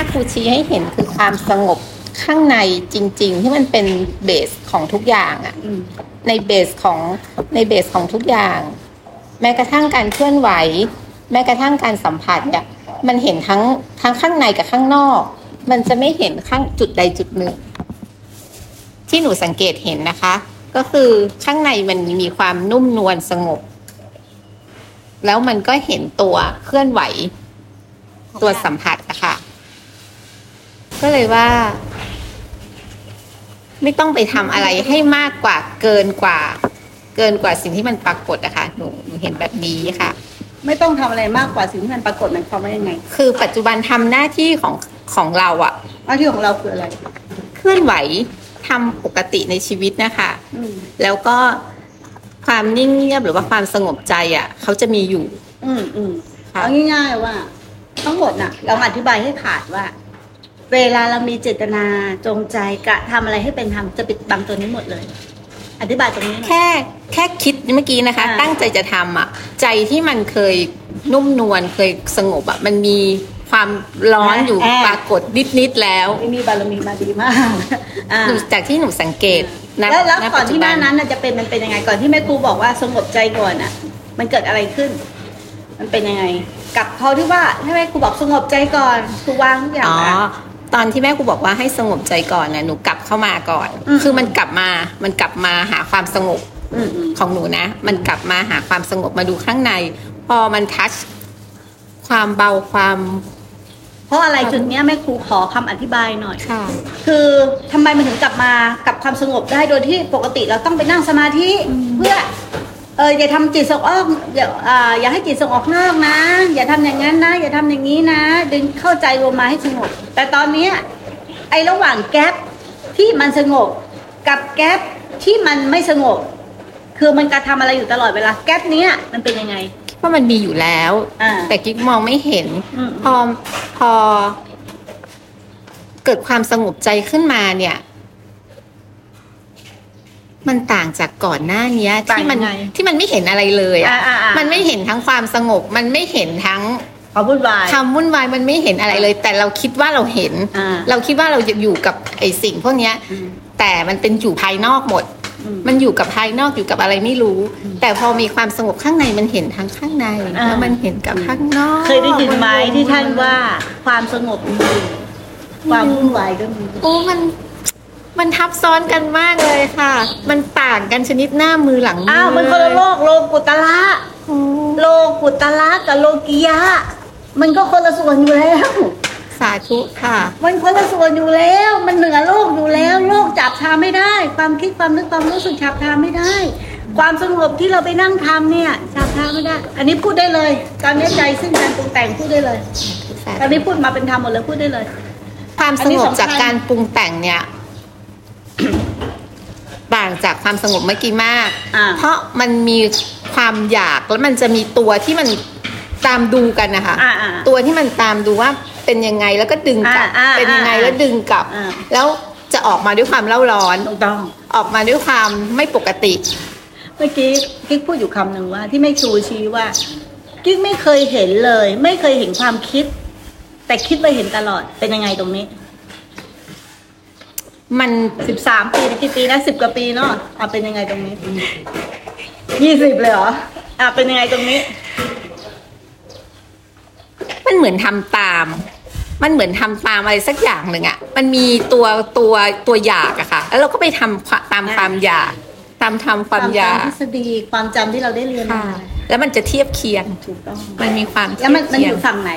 ม่ครูชี้ให้เห็นคือความสงบข้างในจริง ๆ ที่มันเป็นเบสของทุกอย่างอะอืมในเบสของในเบสของทุกอย่าง แม้กระทั่งการเคลื่อนไหว แม้กระทั่งการสัมผัสเนี่ยมันเห็นทั้งทั้งข้างในกับข้างนอก มันจะไม่เห็นข้างจุดใดจุดหนึ่ง ที่หนูสังเกตเห็นนะคะ ก็คือข้างในมันมีความนุ่มนวลสงบ แล้วมันก็เห็นตัวเคลื่อนไหว ตัวสัมผัสอะค่ะ ก็เลยว่า ไม่ต้องไปทำอะไรให้มากกว่าเกินกว่า เกินกว่าสิ่งที่มันปรากฏอะค่ะหนูหนูเห็นแบบนี้ค่ะ ไม่ต้องทำอะไรมากกว่าสิ่งที่มันปรากฏหมายความว่ายังไงคือปัจจุบันทำหน้าที่ของของเราอะหน้าที่ของเราคืออะไร เคลื่อนไหวทำปกติในชีวิตนะคะ อืมแล้วก็ความนิ่งเงียบหรือว่าความสงบใจอะเขาจะมีอยู่ อืมอืมค่ะ เอาง่ายๆว่า ทั้งหมดน่ะ เราอธิบายให้ขาดว่า เวลาเรามีเจตนาจงใจกะทำอะไรให้เป็นธรรมจะปิดบังตัวนี้หมดเลย อธิบายตรงนี้หน่อย แค่แค่คิดเมื่อกี้นะคะ อ่า ตั้งใจจะทำอะใจที่มันเคยนุ่มนวลเคยสงบอะมันมีความร้อนอยู่ปรากฏนิดๆแล้วไม่มีบารมีมาดีมากอ่าหนูจากที่หนูสังเกตณแล้วแล้วณก่อนปัจจุที่หบัน้านั้นน่ะจะเป็นมันเป็นยังไงก่อนที่แม่ครูบอกว่าสงบใจก่อนอะ มันเกิดอะไรขึ้น มันเป็นยังไง กับเขาที่ว่าให้แม่ครูบอกสงบใจก่อนครูวางทุกอย่างอ๋อนะ ตอนที่แม่ครูบอกว่าให้สงบใจก่อนนะหนูกลับเข้ามาก่อนอืมคือมันกลับมา มันกลับมาหาความสงบอืมอืมของหนูนะ มันกลับมาหาความสงบมาดูข้างใน พอมันทัชความเบาความ เพราะอะไรจุดเนี้ยแม่ครูขอคำอธิบายหน่อยค่ะ คือทำไมมันถึงกลับมากับความสงบได้โดยที่ปกติเราต้องไปนั่งสมาธิเพื่อ เอออย่าทำจิตส่งออกอย่าอ่าอย่าให้จิตส่งออกนอกนะ อย่าทำอย่างนั้นนะ อย่าทำอย่างนี้นะ ดึงเข้าใจรวมมาให้สงบ แต่ตอนเนี้ยไอ้ระหว่างแก๊ปที่มันสงบกับแก๊ปที่มันไม่สงบ คือมันกระทำอะไรอยู่ตลอดเวลาแก๊ปเนี้ยมันเป็นยังไงว่ามันมีอยู่แล้วอ่าแต่กิ๊กมองไม่เห็นอืมพอพอ เกิดความสงบใจขึ้นมาเนี่ย มันต่างจากก่อนหน้าเนี้ยที่มันต่างยังไงที่มันไม่เห็นอะไรเลยอะอ่าอ่าอ่ามั มันไม่เห็นทั้งความสงบ มันไม่เห็นทั้งความวุ่นวายความวุ่นวายมันไม่เห็นอะไรเลย แต่เราคิดว่าเราเห็น อ่า เราคิดว่าเราจะอยู่กับไอ้สิ่งพวกเนี้ย อืม แต่มันเป็นอยู่ภายนอกหมด อืมมันอยู่กับภายนอกอยู่กับอะไรไม่รู้ แต่พอมีความสงบข้างในมันเห็นทั้งข้างในอ่า แล้วมันเห็นกับข้างนอกเคยได้ยินไหมที่ท่านว่าความสงบมีความวุ่นวายก็มี โอ้มัน มันทับซ้อนกันมากเลยค่ะ มันต่างกันชนิดหน้ามือหลังมือ้าวมันคนละโลกโลกุตละโอ้โลกุตละกับโลกียะ มันก็คนละส่วนอยู่แล้ว สาธุค่ะ มันคนละส่วนอยู่แล้ว มันเหนือโลกอยู่แล้ว โลกจับทาไม่ได้ ความคิดความนึกความรู้สึกจับทาไม่ได้ ความสงบที่เราไปนั่งทำเนี่ยจับทาไม่ได้ อันนี้พูดได้เลย ตอนนี้ใจซึ่งการปรุงแต่งพูดได้เลย ตอนนี้พูดมาเป็นธรรมหมดเลยพูดได้เลย ความอัสนนี้งบสำคัญจากการปรุงแต่งเนี่ย ต่างจากความสงบเมื่อกี้มาก อ่า เพราะมันมีความอยากแล้วมันจะมีตัวที่มันตามดูกันนะคะ อ่าอ่า ตัวที่มันตามดูว่าเป็นยังไงแล้วก็ดึงกลับ อ่าอ่าเป็นยังไงอ่าแล้วดึงกลับ อ่า แล้วจะออกมาด้วยความเล่าร้อน ถูกต้อง ออกมาด้วยความไม่ปกติ เมื่อกี้กิ๊กพูดอยู่คำหนึ่งว่า ที่แม่ครูชี้ว่า กิ๊กไม่เคยเห็นเลย ไม่เคยเห็นความคิด แต่คิดว่าเห็นตลอดเป็นยังไงตรงนี้ มันสิบสามปีกี่ปีนะสิบกว่าปีเนาะอะเป็นยังไงตรงนี้ยี่สิบเลยเหรออะเป็นยังไงตรงนี้ มันเหมือนทำตาม มันเหมือนทำตามอะไรสักอย่างหนึ่งอะมันมีตัวตัวตัวอยากอะค่ะ แล้วเราก็ไปทำความตามความอยาก ตามทำความอยากทฤษฎีความจำที่เราได้เรียนค่ะมาแล้วมันจะเทียบเคียงถูกต้องมันมีความแล้วมันมันเทีอยบยู่เคียงฝั่งไหน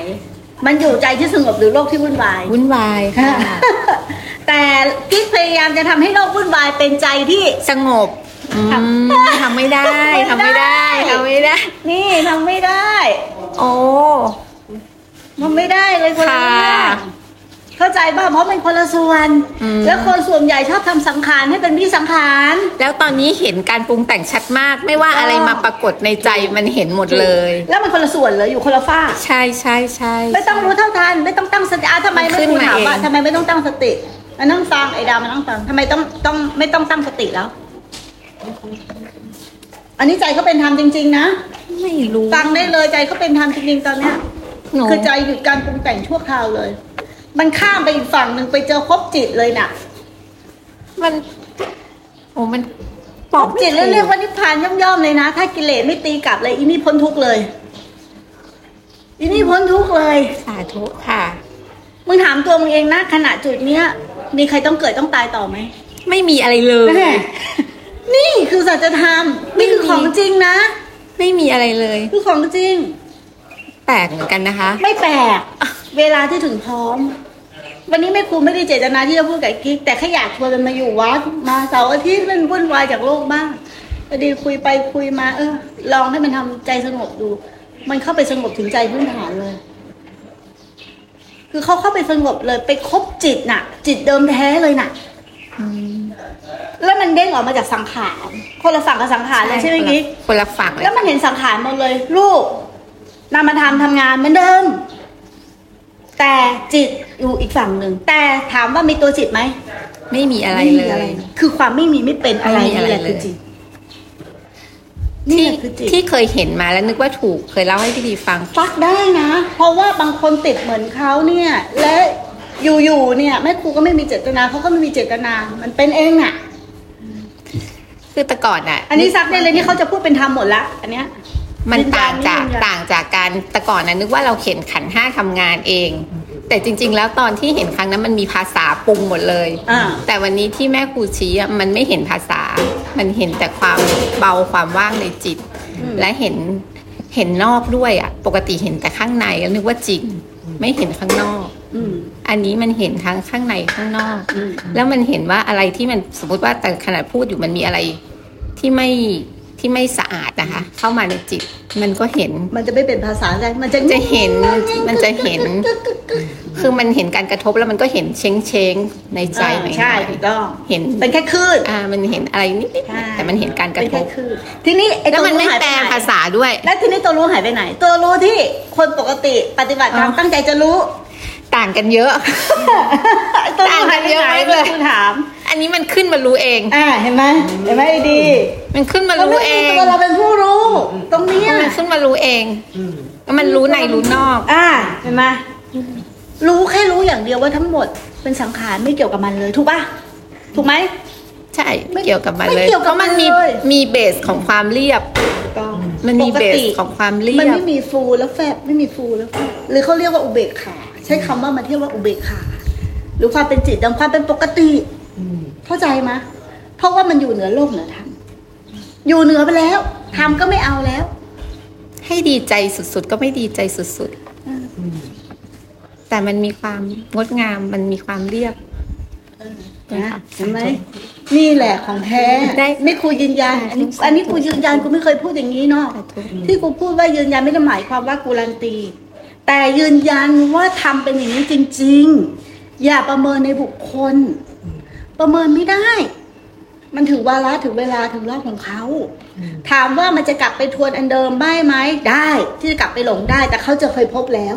มันอยู่ใจที่สงบหรือโลกที่วุ่นวาย วุ่นวายค่ะ แต่กิ๊กพยายามจะทำให้โลกวุ่นวายเป็นใจที่ สงบอืมทำไม่ได้ทำไม่ได้ทำไม่ได้ นี่ทำไม่ได้ โอ้ มันไม่ได้เลยคนละค่ะ เรื่อง เข้าใจป่ะเพราะเป็นคนละส่วนอืมแล้วคนส่วนใหญ่ชอบทำสังขารให้เป็นวิสังขาร แล้วตอนนี้เห็นการปรุงแต่งชัดมาก ไม่ว่าอะไรมาปรากฏในใจมันเห็นหมดเลย แล้วมันคนละส่วนเลยอยู่คนละฝ้ากใช่ใช่ใช่ ไม่ต้องรู้เท่าทัน ไม่ต้องตั้งสติอะทำไมมันไม่ขึ้นคุณมาถามว่าเอง ทำไมไม่ต้องตั้งสติมันต้องฟังไอ้ดาวมันต้องฟังทำไมต้องต้องไม่ต้องตั้งสติแล้ว อันนี้ใจเขาเป็นธรรมจริง ๆ นะไม่รู้ฟังได้เลยใจเขาเป็นธรรมจริงๆตอนเนี้ย หนูคือใจหยุดการปรุงแต่งชั่วคราวเลย มันข้ามไปอีกฝั่งหนึ่งไปเจอครบจิตเลยน่ะ มันโอ้มันครบจิตแล้วเรียกว่านิพพานย่อมๆเลยนะ ถ้ากิเลสไม่ตีกลับเลยอีนี่พ้นทุกข์เลย อีนี่พ้นทุกข์เลย สาธุค่ะ มึงถามตัวมึงเองนะขณะจุดเนี้ย มีใครต้องเกิดต้องตายต่อไหม ไม่มีอะไรเลยแม่นี่คือสัจธรรมนี่คือของจริงนะ ไม่มีอะไรเลย คือของจริง แปลกเหมือนกันนะคะ ไม่แปลก เวลาที่ถึงพร้อม วันนี้แม่ครูไม่ได้เจตนาที่จะพูดกับกิ๊กแต่แค่อยากชวนมันมาอยู่วัดมาเสาร์อาทิตย์มันวุ่นวายจากโลกบ้างพอดีคุยไปคุยมา เออ ลองให้มันทำใจสงบดู มันเข้าไปสงบถึงใจพื้นฐานเลย คือเขาเข้าไปสงบเลย ไปคบจิตน่ะ จิตเดิมแท้เลยน่ะแล้วมันเด้งออกมาจากสังขารคนละฝั่งกับสังขารเลยใช่ไหมกิ๊กคนละฝั่งเลยแล้วมันเห็นสังขารหมดเลยลูกนามธรรมทำงานเหมือนเดิม แต่จิตอยู่อีกฝั่งหนึ่ง แต่ถามว่ามีตัวจิตไหมไม่มีอะไรม่เลมียคือความไม่มีไม่เป็นอะไรไม่มีอะไรนี่แหละเลยคือจิต นี่ที่แหละคือจิต ที่เคยเห็นมาแล้วนึกว่าถูกเคยเล่าให้พี่ดีฟัง ฟักได้นะ เพราะว่าบางคนติดเหมือนเขาเนี่ย และอยู่ๆเนี่ยแม่ครูก็ไม่มีเจตนาเขาก็ไม่มีเจตนา มันเป็นเองอะ คือแต่ก่อนอะอันนี้ซักได้เลยนี่เขาจะพูดเป็นธรรมหมดละอันเนี้ย มันต่างจากยืนยันต่างจากการแต่ก่อนนะนึกว่าเราเขียนขันห้าทำงานเอง แต่จริง ๆ แล้วตอนที่เห็นครั้งนั้นมันมีภาษาปรุงหมดเลยอ่าแต่วันนี้ที่แม่ครูชี้อะมันไม่เห็นภาษา มันเห็นแต่ความเบาความว่างในจิต และเห็นเห็นนอกด้วยอะ ปกติเห็นแต่ข้างในแล้วนึกว่าจริง ไม่เห็นข้างนอกอืมอันนี้มันเห็นทั้งข้างในข้างนอกอืมแล้วมันเห็นว่าอะไรที่มันสมมติว่าแต่ขณะพูดอยู่มันมีอะไรที่ไม่ ที่ไม่สะอาดนะคะ เข้ามาในจิต มันก็เห็นมันจะไม่เป็นภาษาอะไรมันจะจะเห็นมันจะเห็น คือมันเห็นการกระทบแล้วมันก็เห็นเช้งเช้งๆในใจหน่อยๆใช่ถูกต้องเห็นเป็นแค่คลื่นอ่ามันเห็นอะไรนิดใช่ๆแต่มันเห็นการกระเป็นทแค่บ คลื่นทีนี้ไอ้แล้วตัวมันรู้ไม่หายแปไปลไหนภาษาด้วย แล้วทีนี้ตัวรู้หายไปไหน ตัวรู้ที่คนปกติปฏิบัติธรรมอ๋อ ตั้งใจจะรู้ต่างกันเยอะไอ้ตัวรู้หายไปไหนต่างกันเยอะมากเลเลยยคุณถาม อันนี้มันขึ้นมารู้เอง อ่าเห็นไหมเห็นไหมดีมันขึ้นมาเรารู้ไม่เอมีงตัวเราเป็นผู้รู้ ตรงเนี้ยมันขึ้นมารู้เองแล้วมันรู้ในรู้นอก อ่าเห็นไหมรู้แค่รู้อย่างเดียวว่าทั้งหมดเป็นสังขารไม่เกี่ยวกับมันเลย ถูกปะถูกไหมใช่ไม่เกี่ยวกับมันไม่เลยเกี่ยวกับเพราะมันมีมันเลยมีเบสของความเรียบต้องมันมีปกเบสติของความเรีมันยบไม่มีฟูแล้วแฟบไม่มีฟูแล้วแฟบหรือเขาเรียกว่าอุเบกขา ใช้คำว่ามันเทียกว่าอุเบกขาหรือความเป็นจิตดังความเป็นปกติเข้าใจไหมยเพราะว่ามันอยู่เหนือโลกเหนือธรรมอยู่เหนือไปแล้วธรรมก็ไม่เอาแล้ว ให้ดีใจสุดๆ ก็ไม่ดีใจสุดๆแต่มันมีความงดงามมันมีความเรียบนะเห็นไหมนี่แหละของแท้ได้ไม่ครูยืนยันอันนี้อันนี้ครูยืนยันกูไม่เคยพูดอย่างนี้เนาะสาธุที่กูพูดว่ายืนยันไม่ได้หมายความว่ากูรันตี แต่ยืนยันว่าทำเป็นอย่างนี้จริง ๆ อย่าประเมินในบุคคล ประเมินไม่ได้ มันถึงวาระถึงเวลาถึงรอบของเขา ถามว่ามันจะกลับไปทวนอันเดิมได้ไหมได้ ที่จะกลับไปหลงได้ แต่เขาจะเคยพบแล้ว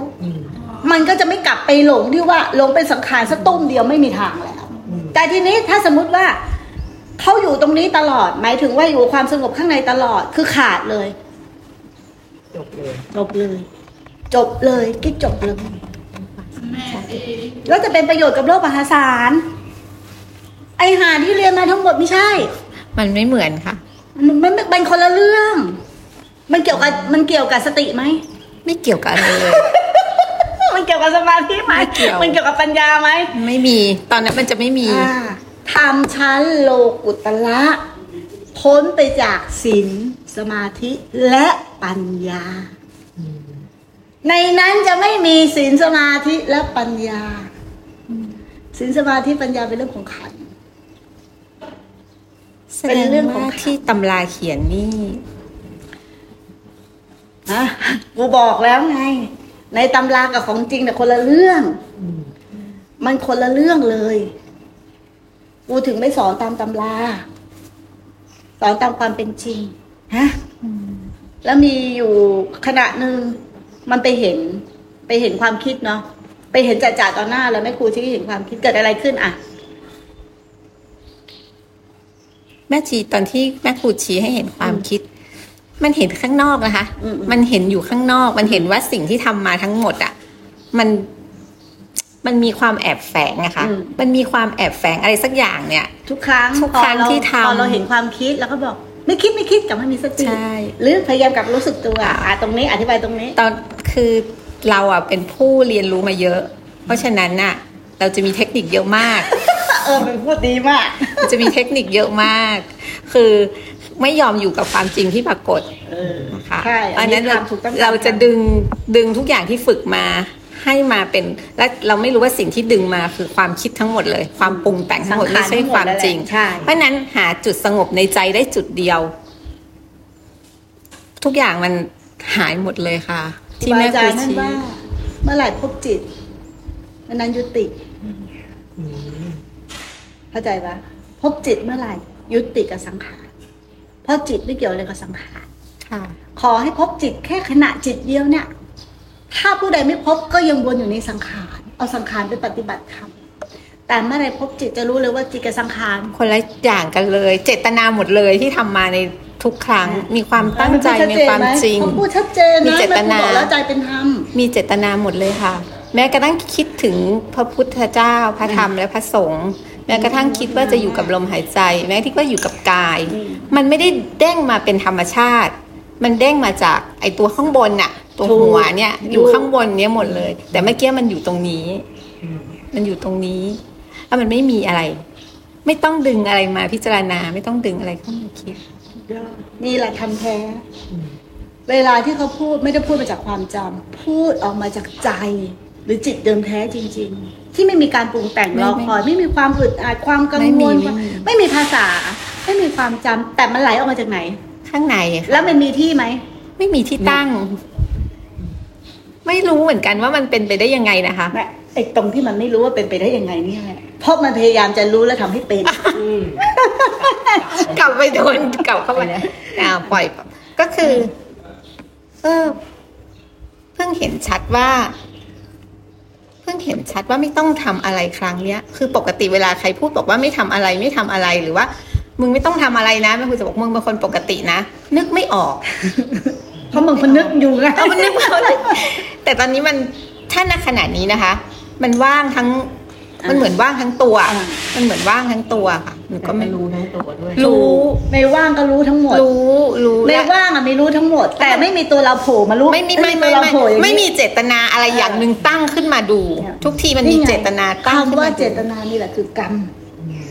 มันก็จะไม่กลับไปหลงที่ว่าหลงเป็นสังขารสักตุ้มเดียวไม่มีทางแล้ว แต่ทีนี้ถ้าสมมุติว่าเขาอยู่ตรงนี้ตลอด หมายถึงว่าอยู่ความสงบข้างในตลอดคือขาดเลยจบเลยจบเลย จบเลยกิ๊กจบเลย แล้วจะเป็นประโยชน์กับโลกมหาศาล ไอหาที่เรียนมาทั้งหมดไม่ใช่ มันไม่เหมือนค่ะ มันมันมันคนละเรื่อง มันเกี่ยวกับมันเกี่ยวกับสติไหม ไม่เกี่ยวกับอะไรเลย มันเกี่ยวกับสมาธิไหมไม่เกี่ยว มันเกี่ยวกับปัญญาไหมไม่มี ตอนนั้นมันจะไม่มี อ่าทำชั้นโลกุตละพ้นไปจากศีลสมาธิและปัญญา ในนั้นจะไม่มีศีลสมาธิและปัญญาศีลสมาธิปัญญาเป็นเรื่องของขันธ์แสเป็นดงเรื่องของว่าที่ตำราเขียนนี่นะกูบอกแล้วไง ในตำรากับของจริงแต่ยคนละเรื่อง มันคนละเรื่องเลย กูถึงไม่สอนตามตำรา สอนตามความเป็นจริง ฮะ แล้วมีอยู่ขณะหนึ่ง มันไปเห็นไปเห็นความคิดเนาะไปเห็นจ่าๆต่อหน้าแล้วแม่ครูชี้ให้เห็นความคิดเกิดอะไรขึ้นอะ แม่ชีตอนที่แม่ครูชี้ให้เห็นความคิด มันเห็นข้างนอกนะคะ อืมมันเห็นอยู่ข้างนอก มันเห็นว่าสิ่งที่ทำมาทั้งหมดอะ มันมันมีความแอบแฝงอะค่ะ อืม มันมีความแอบแฝงอะไรสักอย่างเนี่ย ทุกครั้งทุกครั้งพอเาที่ทำ พอเราเห็นความคิดแล้วก็บอก ไม่คิดไม่คิดกลับมามีสติใช่ หรือพยายามกลับรู้สึกตัวอะตรงนี้อธิบายตรงนี้ ตอน คือเราอะเป็นผู้เรียนรู้มาเยอะ เพราะฉะนั้นน่ะ เราจะมีเทคนิคเยอะมาก เออเป็นพูดดีมากมันจะมีเทคนิคเยอะมาก คือไม่ยอมอยู่กับความจริงที่ปรากฏเออนะคะใช่อันนั้นเราทำถูกต้องเราจะดึงดึงทุกอย่างที่ฝึกมาให้มาเป็นและเราไม่รู้ว่าสิ่งที่ดึงมาคือความคิดทั้งหมดเลย ความปรุงแต่งทั้งหมดไม่ใช่ความจริงใช่เพราะฉะนั้นหาจุดสงบในใจได้จุดเดียว ทุกอย่างมันหายหมดเลยค่ะ ที่แม่ครูครูอาจารย์นั่นชี้ว่า เมื่อไหร่พบจิตเมื่อนั้นยุติอืมเข้าใจปะพบจิตเมื่อไหร่ ยุติกับสังขารเพราะจิตไม่เกี่ยวอะไรกับสังขารค่ะขอให้พบจิตแค่ขณะจิตเดียวเนี่ย ถ้าผู้ใดไม่พบก็ยังวนอยู่ในสังขาร เอาสังขารไปปฏิบัติธรรมแต่เมื่อไหรพบจิตจะรู้เลยว่าจิตกับสังขารคนละอย่างกันเลย เจตนาหมดเลยที่ทำมาใน ทุกครั้ง มีความตั้งใจมีความจริงเขาพูดชัดเจนมีนะเจตนาแม่ครูบอกแล้วใจเป็นธรรมมีเจตนาหมดเลยค่ะ แม้กระทั่งคิดถึงพระพุทธเจ้าพระธรรมและพระสงฆ์แม้กระทั่งคิดว่าจะอยู่กับลมหายใจ แม้ที่ว่าอยู่กับกายอืมมันไม่ได้เด้งมาเป็นธรรมชาติ มันเด้งมาจากไอตัวข้างบนน่ะตัวถูกหัวเนี่ยอยู่ถูกข้างบนเนี้ยหมดเลย แต่เมื่อกี้มันอยู่ตรงนี้อืมมันอยู่ตรงนี้แล้วมันไม่มีอะไร ไม่ต้องดึงอะไรมาพิจารณาไม่ต้องดึงอะไรเข้ามาคิดยอด นี่แหละทำแท้อืมเวลาที่เขาพูดไม่ได้พูดมาจากความจำพูดออกมาจากใจ หรือจิตเดิมแท้จริง ๆ ที่ไม่มีการปรุงแต่งไม่รอคอยไม่มีความอึดอัดความกังไม่วมีลไม่มีไม่มีภาษา ไม่มีความจำแต่มันไหลออกมาจากไหน ข้างในค่ะแล้วมันมีที่ไหมไม่มีที่ตั้ง ไม่รู้เหมือนกันว่ามันเป็นไปได้ยังไงนะคะแม่ไอ้ตรงที่มันไม่รู้ว่าเป็นไปได้ยังไงเนี่ยแหละเพราะมันพยายามจะรู้และทำให้เป็นอืม กลับไปโดนกลับเข้าไปอ่าปล่อย ก็คือ เออเพิ่งเห็นชัดว่าเพิ่งเห็นชัดว่าไม่ต้องทำอะไรครั้งเนี้ย คือปกติเวลาใครพูดบอกว่าไม่ทำอะไรไม่ทำอะไรหรือว่า มึงไม่ต้องทำอะไรนะแม่ครูจะบอกมึงเป็นคนปกตินะนึกไม่ออกเพราะมึงคนนึกอยู่ไงเอามันนึกเอาเลยแต่ตอนนี้มันถ้าณขณะนี้นะคะ มันว่างทั้ง มันเหมือนว่างทั้งตัว อ่า มันเหมือนว่างทั้งตัวค่ะหนูแต่ก็ไม่ไม่รู้ ทั้งตัวด้วย รู้ในว่างก็รู้ทั้งหมดรู้รู้ในและ ว่างอะไม่รู้ทั้งหมดแต่ไม่มีตัวเราโผล่มารู้ไม่มีไม่ตัไม่วเราไม่โผล่อย่างนี้ ไม่มีเจตนาอะไรอย่างหนึ่งตั้งขึ้นมาดู เนี่ย ทุกทีมันมีเจตนาตั้งขึ้นคำว่ามาเจดูตนานี่แหละคือกรรมอืม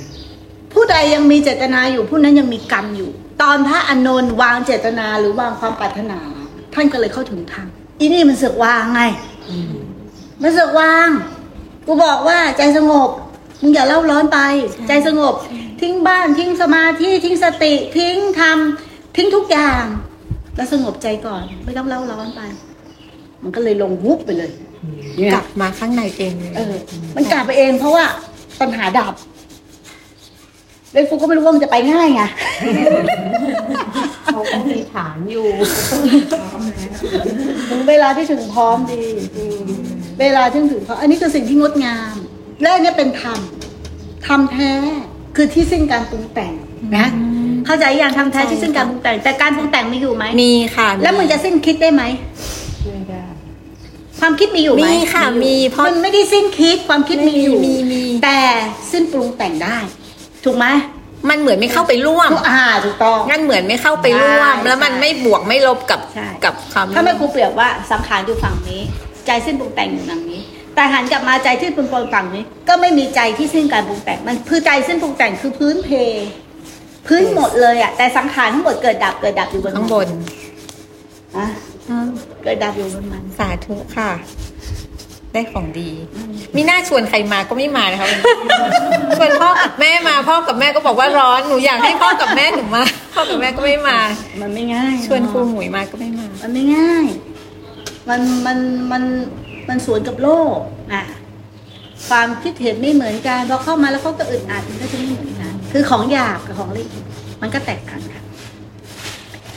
ผู้ใดยังมีเจตนาอยู่ผู้นั้นยังมีกรรมอยู่ ตอนพระอานนท์วางเจตนาหรือวางความปรารถนา ท่านก็เลยเข้าถึงธรรมอีนี่มันเสือกวางไงอืมมันเสือกวาง กูบอกว่าใจสงบมึงอย่าเล่าร้อนไป ใจสงบ ทิ้งบ้านทิ้งสมาธิทิ้งสติ ทิ้งธรรมทิ้งทุกอย่าง แล้วสงบใจก่อน ไม่ต้องเล่าร้อนไป มันก็เลยลงวุบไปเลยอืมเนี่ยกลับมาข้างในเองเลยเออ มันกลับไปเองเพราะว่าปัญหาดับเลยฟูก็ไม่รู้ว่ามันจะไปง่ายไงเขาก็มีฐานอยู่พร้อมแล้วถึงเวลาที่ถึงพร้อมดี เวลาที่ถึงพร้อมอันนี้คือสิ่งที่งดงาม และอันเนี้ยเป็นธรรมธรรมแท้คือที่สิ้นการปรุงแต่งนะเข้าใจอย่างธรรมแท้ที่สิ้นการปรุงแต่ง แต่การปรุงแต่งมีอยู่ไหมมีค่ะ แล้วมึงจะสิ้นคิดได้ไหมไม่ได้ความคิดมีอยู่ไหมมีค่ะมีเพราะมันไม่ได้สิ้นคิดความคิดมีอยู่มีมีแต่สิ้นปรุงแต่งได้ ถูกไหมมันเหมือนไม่เข้าไปร่วมอ่าถูกต้องงั้นเหมือนไม่เข้าไปร่วมใช่แล้วมันไม่บวกไม่ลบกับใช่กับความถ้าแม่ครูเปรียบว่าสังขารอยู่ฝั่งนี้ ใจสิ้นปรุงแต่งอยู่ฝั่งนี้ แต่หันกลับมาใจที่ปรุงแต่งฝั่งนี้ ก็ไม่มีใจที่สิ้นการปรุงแต่งมันคือใจสิ้นปรุงแต่งคือพื้นเพ พื้นหมดเลยอะ แต่สังขารทั้งหมดเกิดดับเกิดดับอยู่บนข้างบนอะเกิดดับอยู่บนมันสาธุค่ะ ได้ของดี มีหน้าชวนใครมาก็ไม่มานะคะวันนี้ชวนพ่อกับแม่มาพ่อกับแม่ก็บอกว่าร้อนหนูอยากให้พ่อกับแม่หนูมาพ่อกับแม่ก็ไม่มา มันไม่ง่าย ชวนครูหมุยมาก็ไม่มา มันไม่ง่าย มันมันมันมันสวนกับโลกอะความคิดเห็นไม่เหมือนกันพอเข้ามาแล้วเขาก็อึดอัดมันก็จะไม่เหมือนกัน คือของหยาบกับของละเอียดมันก็แตกต่างกัน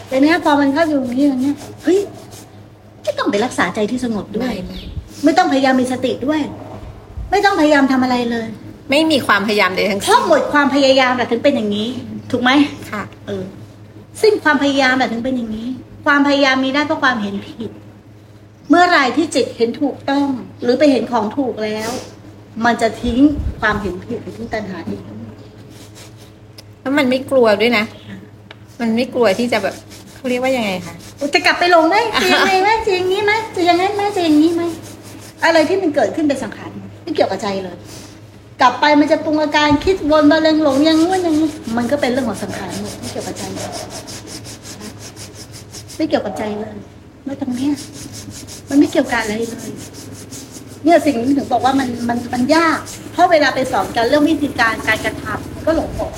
แต่เนี้ยพอมันเข้าอยู่ตรงนี้แล้วเนี่ยเฮ้ยไม่ต้องไปรักษาใจที่สงบด้วย ไม่ไม่ไม่ต้องพยายามมีสติด้วย ไม่ต้องพยายามทำอะไรเลย ไม่มีความพยายามใดทั้งเพสิ้ราะนหมดความพยายามแหละถึงเป็นอย่างนี้ ถูกไหมค่ะ เออสิ้นความพยายามแบบถึงเป็นอย่างนี้ ความพยายามมีได้เพราะความเห็นผิด เมื่อไหรที่จิตเห็นถูกต้อง หรือไปเห็นของถูกแล้ว มันจะทิ้งความเห็นผิดไปทิ้งตัณหาเองแล้วมันไม่กลัวด้วยนะ มันไม่กลัวที่จะแบบเขาเรียกว่ายังไงคะจะกลับไปหลงไหมจะยังไงไหมจะอย่างนี้ไหมจะอย่างนั้นไหมจะอย่างนี้ไหมอะไรที่มันเกิดขึ้นเป็นสังขารไม่เกี่ยวกับใจเลย กลับไปมันจะปรุงอาการคิดวนบาเลงหลงอย่างงู้นอย่างนี้มันก็เป็นเรื่องของสังขารหมดไม่เกี่ยวกับใจเลยไม่เกี่ยวกับใจเลยไม่ตรงเนี้ย มันไม่เกี่ยวกับอะไรเลย เนี่ยสิ่งนี้ถึงบอกว่ามันมันมันยาก เพราะเวลาไปสอนกันเรื่องวิธีการการกระทำมันก็หลงหมด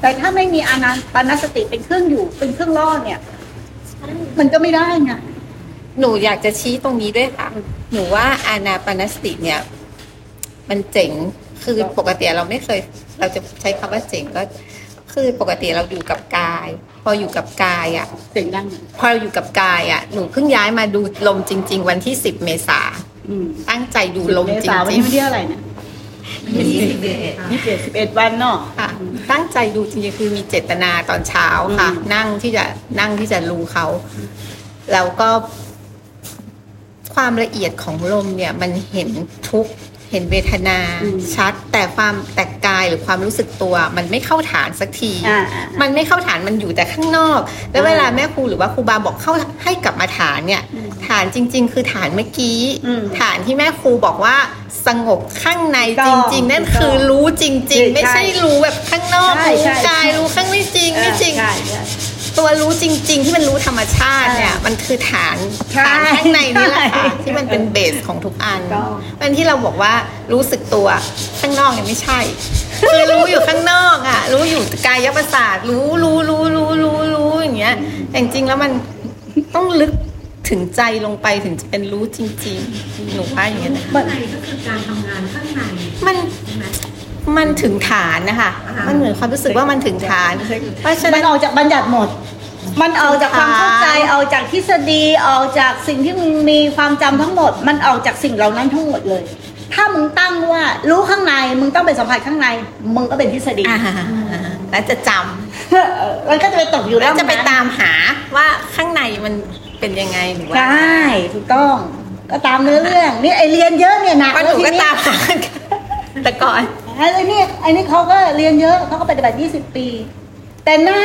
แต่ถ้าไม่มีอานาปานสติเป็นเครื่องอยู่เป็นเครื่องล่อเนี่ย มันก็ไม่ได้ไงหนูอยากจะชี้ตรงนี้ด้วยค่ะ หนูว่าอานาปานสติเนี่ย มันเจ๋งคือปกติเราไม่เคย เราจะใช้คำว่าเจ๋งก็ คือปกติเราอยู่กับกาย พออยู่กับกายอะเสียงดังพอเราอยู่กับกายอะหนูเพิ่งย้ายมาดูลมจริง ๆ วันที่สิบเมษาอืมตั้งใจดูลมเมจริษาวันงนี้วันที่อะไรเนี่ยยี่สิบเอ็ดยี่สิบเอ็ดสิบเอ็ดวันเนาะๆค่ะตั้งใจดูจริงๆคือมีเจตนาตอนเช้าค่ะอืมนั่งที่จะนั่งที่จะรู้เขาแล้วก็ความละเอียดของลมเนี่ยมันเห็นทุกข์ เห็นเวทนาชัด แต่ความแต่กายหรือความรู้สึกตัว มันไม่เข้าฐานสักทีอ่าอ่ามันไม่เข้าฐานมันอยู่แต่ข้างนอก แล้วอ่าเวลาแม่ครูหรือว่าครูบาบอกเข้าให้กลับมาฐานเนี่ยอืมฐานจริง ๆ คือฐานเมื่อกี้อืมฐานที่แม่ครูบอกว่าสงบข้างในถูกจต้องริง ๆ นั่นถูกต้องคือรู้จริงใช่ๆไม่ใช่รู้แบบข้างนอกใช่รู้ใช่กายใช่รู้ข้างไม่จริงไม่จริงใช่ใช่ ตัวรู้จริง ๆ ที่มันรู้ธรรมชาติเนี่ยใช่มันคือฐานใช่ฐานข้างในนี่แหละค่ะใช่ที่มันเป็นเบสของทุกอันถูกต้องมันที่เราบอกว่ารู้สึกตัวข้างนอกเนี่ยไม่ใช่คือรู้อยู่ข้างนอกอะ รู้อยู่กายประสาทรู้รู้รู้รู้รู้รู้อย่างเงี้ยแต่จริงๆแล้วมันต้องลึกถึงใจลงไปถึงจะเป็นรู้จริง ๆ หนูว่าอย่างเงี้ยนะข้างในก็คือการทำงานข้างในมันใช่ไห มมันถึงฐานนะคะอ่ามัมันเหมือนความรู้สึกว่ามันถึงฐาน เพราะฉะมันั้นน ออกจากบัญญัติหมด มันออกจากความเข้าใจค่ะออกจากทฤษฎีออกจากสิ่งที่มึงมีความจำทั้งหมด มันออกจากสิ่งเหล่านั้นทั้งหมดเลย ถ้ามึงตั้งว่ารู้ข้างในมึงต้องไปสัมผัสข้างใน มึงก็เป็นทฤษฎีอ่าแล้วจะจำเออมันก็จะไปตกอยู่แล้วจะไปนั้นตามหาว่าข้างในมันเป็นยังไงหรือว่าใช่ถูกต้อง ก็ตามเนื้อเรื่องนี่ไอเรียนเยอะเนี่ยหนักก็หนูก็แล้วทีนี้ตามหาแต่ก่อน ไอ้นี่ไอ้นี่เขาก็เรียนเยอะเขาก็ปฏิบัติ 20 ปี แต่หน้า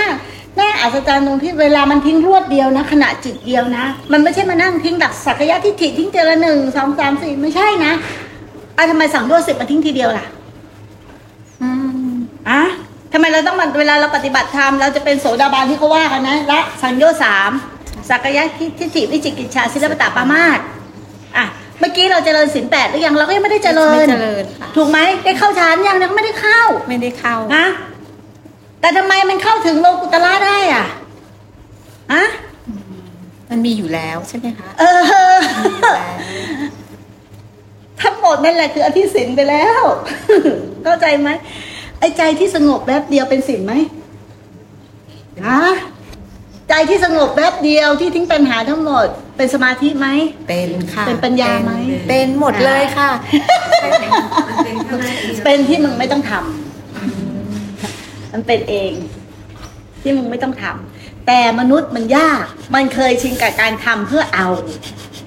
หน้าอัศจรรย์ตรงที่เวลามันทิ้งรวดเดียวนะ ขณะจิตเดียวนะ มันไม่ใช่มานั่งทิ้งดักสักยะทิฏฐิทิ้งเจอละหนึ่งสองสามสี่ไม่ใช่นะอะทำไมสั่งรวดสิบมาทิ้งทีเดียวล่ะ อืมอะทำไมเราต้องมาเวลาเราปฏิบัติธรรมเราจะเป็นโสดาบันที่เขาว่ากันนะละสังโยสามสักยะทิฏฐิวิจิกิจชาศิลปตาปามาสอะ เมื่อกี้เราเจริญศีลแปดหรือยังเราก็ยังไม่ได้เจริไม่ญเจริญค่ะ ถูกไหมได้เข้าฌานยังยังไม่ได้เข้าไม่ได้เข้า นะแต่ทำไมมันเข้าถึงโลกุตละได้อะอะมันมีอยู่แล้วใช่ไหมคะเออ มีอยู่แล้วทั้งหมดนั่นแหละคืออธิสินไปแล้ว เข้าใจไหมไอ้ใจที่สงบแป๊บเดียวเป็นสินไหมฮะ ใจที่สงบแป๊บเดียวที่ทิ้งปัญหาทั้งหมด เป็นสมาธิไหม เป็นค่ะเป็นปัญญาไหม เป็นเป็นหมดเลยค่ะมันเป็นข้างในเองเป็นที่มึงไม่ต้องทำมันเป็นเอง ที่มึงไม่ต้องทำแต่มนุษย์มันยาก มันเคยชินกับการทำเพื่อเอา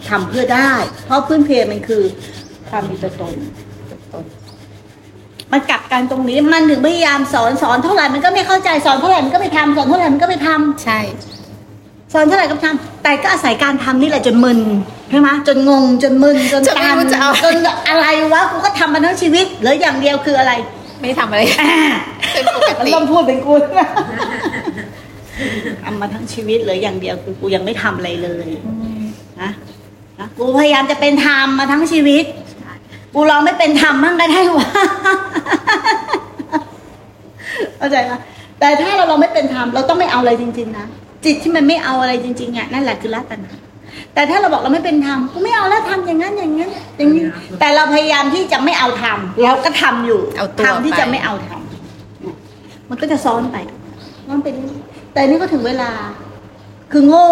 ทำเพื่อได้ เพราะพื้นเพมันคือความมีตัวตนมันกลับกันตรงนี้มันถึงพยายามสอนสอนเท่าไหร่มันก็ไม่เข้าใจสอนเท่าไหร่มันก็ไม่ทำสอนเท่าไหร่มันก็ไม่ทำใช่ส อนเท่าไหร่ก็ไม่ทำแต่ก็อาศัยการทำนี่แหละจนมึนใช่ไหมจนงงจนมึนจนจะไม่ตันรู้จะเอา จนอะไรวะกูก็ทำมาทั้งชีวิตเหลืออย่างเดียวคืออะไรไม่ทำอะไรอ่าเป็นปกติต้องพูดเป็นกูนะทำมาทั้งชีวิตเหลืออย่างเดียวคือกูยังไม่ทำอะไรเลยนะนะกูพยายามจะเป็นธรรมมาทั้งชีวิต กูลองไม่เป็นธรรมมั่งก็ได้วะเข้าใจไหมแต่ถ้าเราลองไม่เป็นธรรมเราต้องไม่เอาอะไรจริงๆนะ จิตที่มันไม่เอาอะไรจริงๆอะนั่นแหละคือละตัณหาแต่ถ้าเราบอกเราไม่เป็นธรรมกูไม่เอาแล้วทำอย่างนั้นอย่างนั้นอย่างนี้แต่เราพยายามที่จะไม่เอาทำเราก็ทำอยู่เอาตัวทำที่ไปจะไม่เอาทำมันก็จะซ้อนไปซ้อนไปเรื่อยๆแต่นี่ก็ถึงเวลา คือโง่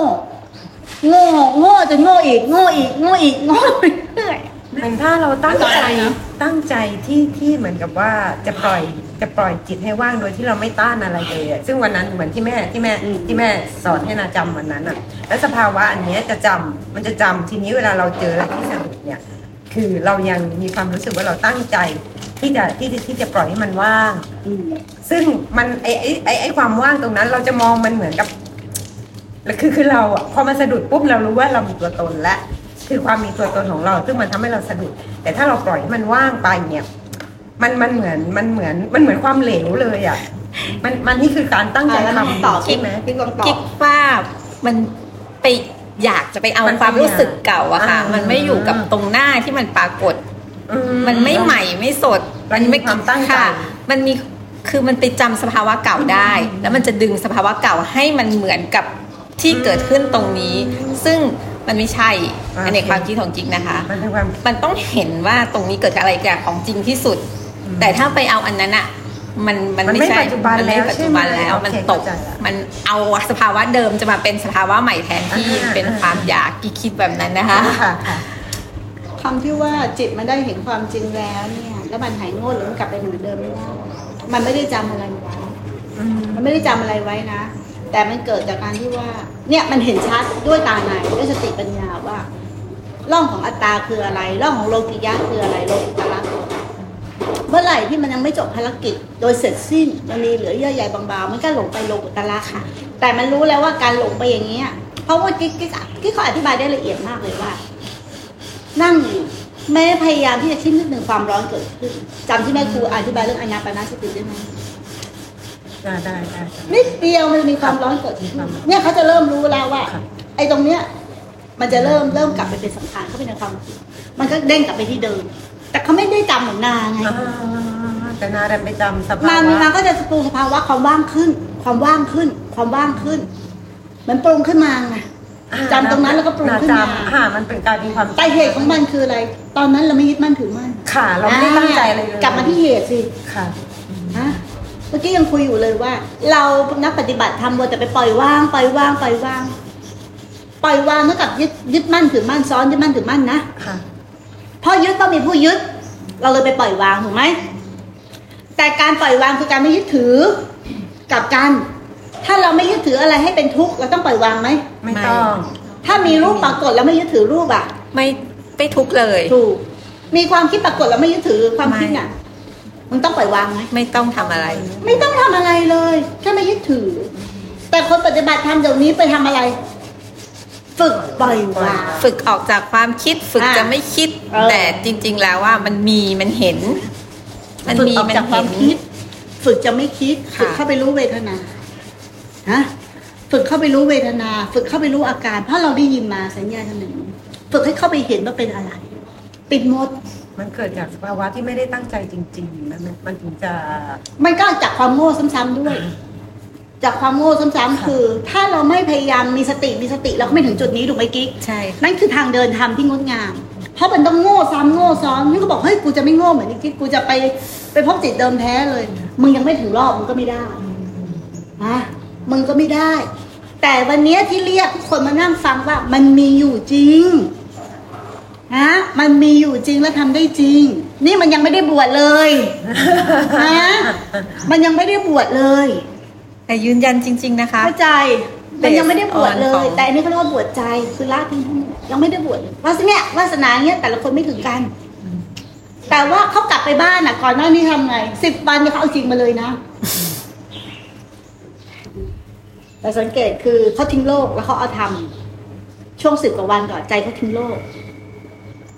โง่โง่จนโง่อีกโง่อีกโง่อีกโง่ไปเรื่อยเหมือนถ้าเราตั้งต่อใจอะไรนะตั้งใจที่ที่เหมือนกับว่าจะปล่อย จะปล่อยจิตให้ว่างโดยที่เราไม่ต้านอะไรเลยอะซึ่งวันนั้นเหมือนที่แม่ที่แม่อืมที่แม่สอนให้นาจำวันนั้นอะ แล้วสภาวะอันเนี้ยจะจำมันจะจำทีนี้เวลาเราเจออะไรที่สนุกเนี่ย คือเรายังมีความรู้สึกว่าเราตั้งใจที่จะที่จะที่จะปล่อยให้มันว่างอืมซึ่งมันไอไอไอไอความว่างตรงนั้น เราจะมองมันเหมือนกับคือคือเราอะพอมันสะดุดปุ๊บเรารู้ว่าเรามีตัวตนและคือความมีตัวตนของเรา ซึ่งมันทำให้เราสะดุด แต่ถ้าเราปล่อยให้มันว่างไปเนี่ย มันมันเหมือนมันเหมือนมันเหมือนความเหลวเลยอะมันมันนี่คือการตั้งใจอะแล้วน้องทำตอบใช่ไหมพี่กวางตอคิบดว่ามันไปอยากจะไปเอามันความรู้สึกเก่าอะค่ะอ่ามัมันไม่อยู่กับตรงหน้าที่มันปรากฏอืมันไม่ใหม่ไม่สด มันมีความตั้งใจค่ะ มันมีคือมันไปจำสภาวะเก่าได้ แล้วมันจะดึงสภาวะเก่าให้มันเหมือนกับที่เกิดขึ้นตรงนี้ ซึ่งมันไม่ใช่อันในความคิดของจริงนะคะมันเป็นความมันต้องเห็นว่าตรงนี้เกิดอะไรกับของจริงที่สุด แต่ถ้าไปเอาอันนั้นอะมันมันมันไม่ไม่ใช่ปัจจุบันมัไม่แล้วปัจจุบันใช่ไหมแล้วมันโอเคตกเข้าใจละมันเอาสภาวะเดิมจะมาเป็นสภาวะใหม่แทนที่อ่าเป็นความอยากกิ๊กคิดแบบนั้นนะคะค่ะค่ะคำที่ว่าจิตมันได้เห็นความจริงแล้วเนี่ย แล้วมันหายโง่หรือมันกลับไปเหมือนเดิมไม่ได้มันไม่ได้จำอะไรไว้อืมมันไม่ได้จำอะไรไว้นะ แต่มันเกิดจากการที่ว่า เนี่ยมันเห็นชัดด้วยตาในด้วยสติปัญญาว่าร่องของอัตตาคืออะไรร่องของโลกิยะคืออะไรโลกุตละคืออะไร เมื่อไหร่ที่มันยังไม่จบภารกิจ โดยเสร็จสิ้นมันมีเหลือเยื่อใยบางๆมันก็หลงไปโลกุตละค่ะ แต่มันรู้แล้วว่าการหลงไปอย่างเงี้ยเพราะว่ากิ๊กกิ๊กอะกิ๊กเขาอธิบายได้ละเอียดมากเลยว่า นั่งอยู่แม้พยายามที่จะคิดนิดหนึ่งความร้อนเกิดขึ้นจำที่แม่ครูอธิบายเรื่องอนาปานาสติได้ไหมได้ได้ได้นิดเดียวมันมีความร้อนเกิดขึ้นเนี่ยเขาจะเริ่มรู้แล้วว่าครับไอ้ตรงเนี้ย มันจะเริ่มเริ่มกลับไปเป็นสังขารเข้าไปในความคิดมันก็เด้งกลับไปที่เดิม แต่เขาไม่ได้จำเหมือนนาไงอ่าแต่นาดันไปจำสภานาพมีนาก็จะปรุงสภาวะความว่างขึ้น ความว่างขึ้น ความว่างขึ้นเหมือนปรุงขึ้นมาไงจำตรงนั้นแล้วก็ปรุงขึ้นมาจำค่ะมันเป็นการมีความแต่เหตุของมันคืออะไร ตอนนั้นเราไม่ยึดมั่นถือมั่นค่ะ เราไม่ได้ตั้งใจอะไรเลยกลับมาที่เหตุสิค่ะฮะเมื่อกี้ยังคุยอยู่เลยว่า เรานักปฏิบัติทำวัวแต่ไปปล่อยว่างปล่อยว่างปล่อยว่างปล่อยวางเท่ากับยึดยึดมั่นถือมั่นซ้อนยึดมั่นถือมั่นนะค่ะ เพราะยึดต้องมีผู้ยึด เราเลยไปปล่อยวางถูกไหมแต่การปล่อยวางคือการไม่ยึดถือกลับกันถ้าเราไม่ยึดถืออะไรให้เป็นทุกข์เราต้องปล่อยวางไหมไม่ต้อง ถ้ามีรูปปรากฏแล้วไม่ยึดถือรูปอะไม่ไม่ทุกข์เลยถูกมีความคิดปรากฏแล้วไม่ยึดถือความคิดน่ะมึงต้องปล่อยวางไหมไม่ต้องทำอะไร ไม่ต้องทำอะไรเลยแค่ไม่ยึดถือ แต่คนปฏิบัติธรรมเดี๋ยวนี้ไปทำอะไร ฝึกปล่อยวาง ฝึกออกจากความคิด ฝึกอะจะไม่คิด เออ แต่จริง ๆ แล้วว่ามันมีมันเห็น มันฝึกมีออกมันจากควาเห็มน คิด ฝึกจะไม่คิด ค่ะ ฝึกเข้าไปรู้เวทนาฮะฝึกเข้าไปรู้เวทนา ฝึกเข้าไปรู้อาการ เพราะเราได้ยินมาสัญญาณหนึ่งฝึกให้เข้าไปเห็นว่าเป็นอะไร ปิดหมด มันเกิดจากสภาวะที่ไม่ได้ตั้งใจจริงๆมันมันถึงจะมันก็จากความโง่ซ้ำๆด้วย จากความโง่ซ้ำๆคือ ถ้าเราไม่พยายามมีสติมีสติเราก็ไม่ถึงจุดนี้ถูกไหมกิ๊กใช่นั่นคือทางเดินธรรมที่งดงาม เพราะมันต้องโง่ซ้ำโง่ซ้อนนี่ก็บอกเฮ้ยกูจะไม่โง่เหมือนที่คิดกูจะไปไปพบจิตเดิมแท้เลย มึงยังไม่ถึงรอบมึงก็ไม่ได้ฮะมึงก็ไม่ได้ แต่วันเนี้ยที่เรียกทุกคนมานั่งฟังว่า มันมีอยู่จริงฮะมันมีอยู่จริงและทำได้จริง นี่มันยังไม่ได้บวชเลยฮะมันยังไม่ได้บวชเลย แต่ยืนยันจริง ๆ นะคะ เข้าใจมันยังไม่ได้บวชเล Based on ยของแต่อันนี้เขาเรียกว่าบวชใจคือละทิ้งทั้งหมดยังไม่ได้บวชเลยวาสนาเนี่ยวาสนาเนี้ยแต่ละคนไม่ถึงกัน แต่ว่าเขากลับไปบ้านอะ ก่อนหน้านี้ทำไงสิบวันเนี่ยเขาเอาจริงมาเลยนะแต่สังเกตคือเขาทิ้งโลกแล้วเขาเอาทำช่วงสิบกว่าวันก่อนใจเขาทิ้งโลก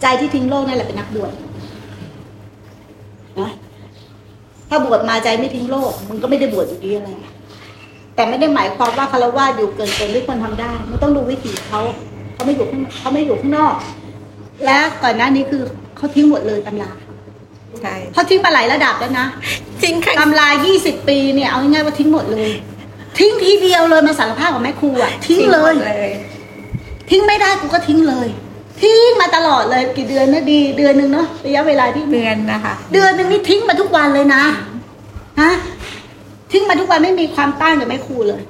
ใจที่ทิ้งโลกนั่นแหละเป็นนักบวชนะถ้าบวชมาใจไม่ทิ้งโลกมึงก็ไม่ได้บวชอยู่ดีอะไร แต่ไม่ได้หมายความว่าคารวะอยู่เกินเกินที่คนทำได้มันต้องดูวิถีเขาเขาไม่อยู่ข้างเขาไม่อยู่ข้างนอก และก่อนหน้านี้คือเขาทิ้งหมดเลยตำราใช่เขาทิ้งมาหลายระดับแล้วนะจริงค่ะตำรา20ปีเนี่ยเอาง่ายๆว่าทิ้งหมดเลย ทิ้งทีเดียวเลยมาสารภาพกับแม่ครูอะทิ้งเลยหมดเลย ทิ้งไม่ได้กูก็ทิ้งเลยทิ้งมาตลอดเลยกี่เดือนนะดีเดือนหนึ่งเนาะระยะเวลาที่เดือนนะคะ เดือนหนึ่งนี่ทิ้งมาทุกวันเลยนะฮะ ทิ้งมาทุกวันไม่มีความต้านกับแม่ครูเลย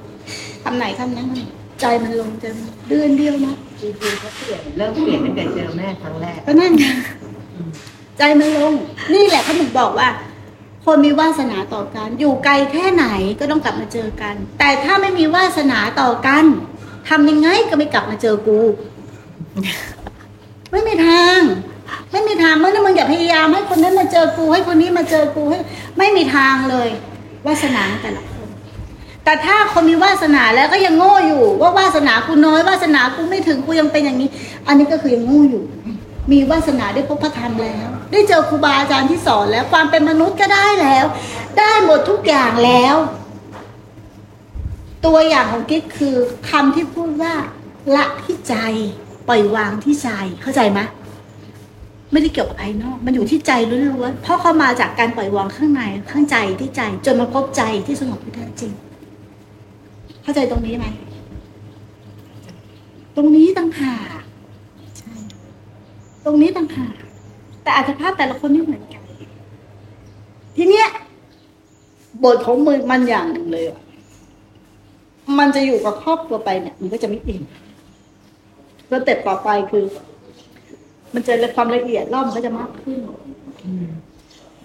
คำไหนคำนั้นใจมันลงใจมันเดือนเดียวนะจริงๆเขาเปลี่ยนเริ่มเปลี่ยนตั้งแต่เจอแม่ครั้งแรกก็นั่นไงใจมันลง นี่แหละเขาถึงบอกว่า คนมีวาสนาต่อกัน อยู่ไกลแค่ไหนก็ต้องกลับมาเจอกัน แต่ถ้าไม่มีวาสนาต่อกันทำยังไงก็ไม่กลับมาเจอกู ไม่มีทาง ไม่มีทางเมื่อนั้นมึงอย่าพยายามให้คนนั้นมาเจอกูให้คนนี้มาเจอกูให้ ไม่มีทางเลย วาสนาแต่ละคน แต่ถ้าคนมีวาสนาแล้วก็ยังโง่อยู่ ว่าวาสนากูน้อยวาสนากูไม่ถึงกูยังเป็นอย่างนี้ อันนี้ก็คือยังโง่อยู่ มีวาสนาได้พบพระธรรมแล้ว ได้เจอครูบาอาจารย์ที่สอนแล้ว ความเป็นมนุษย์ก็ได้แล้ว ได้หมดทุกอย่างแล้ว ตัวอย่างของกิ๊กคือคำที่พูดว่าละที่ใจปล่อยวางที่ใจเข้าใจไหม ไม่ได้เกี่ยวกับภายนอก มันอยู่ที่ใจล้วนๆ เพราะเขามาจากการปล่อยวางข้างในข้างใจที่ใจ จนมาพบใจที่สงบที่แท้จริง เข้าใจตรงนี้ไหม ตรงนี้ต่างหากตรงนี้ต่างหากแต่อัตภาพแต่ละคนไม่เหมือนกัน ทีเนี้ยบทของมือมันอย่างหนึ่งเลย มันจะอยู่กับครอบครัวไปเนี่ย มันก็จะไม่อิ่มแล้วเต็ปต่อไปคือ มันจะความละเอียดรอบมันก็จะมากขึ้น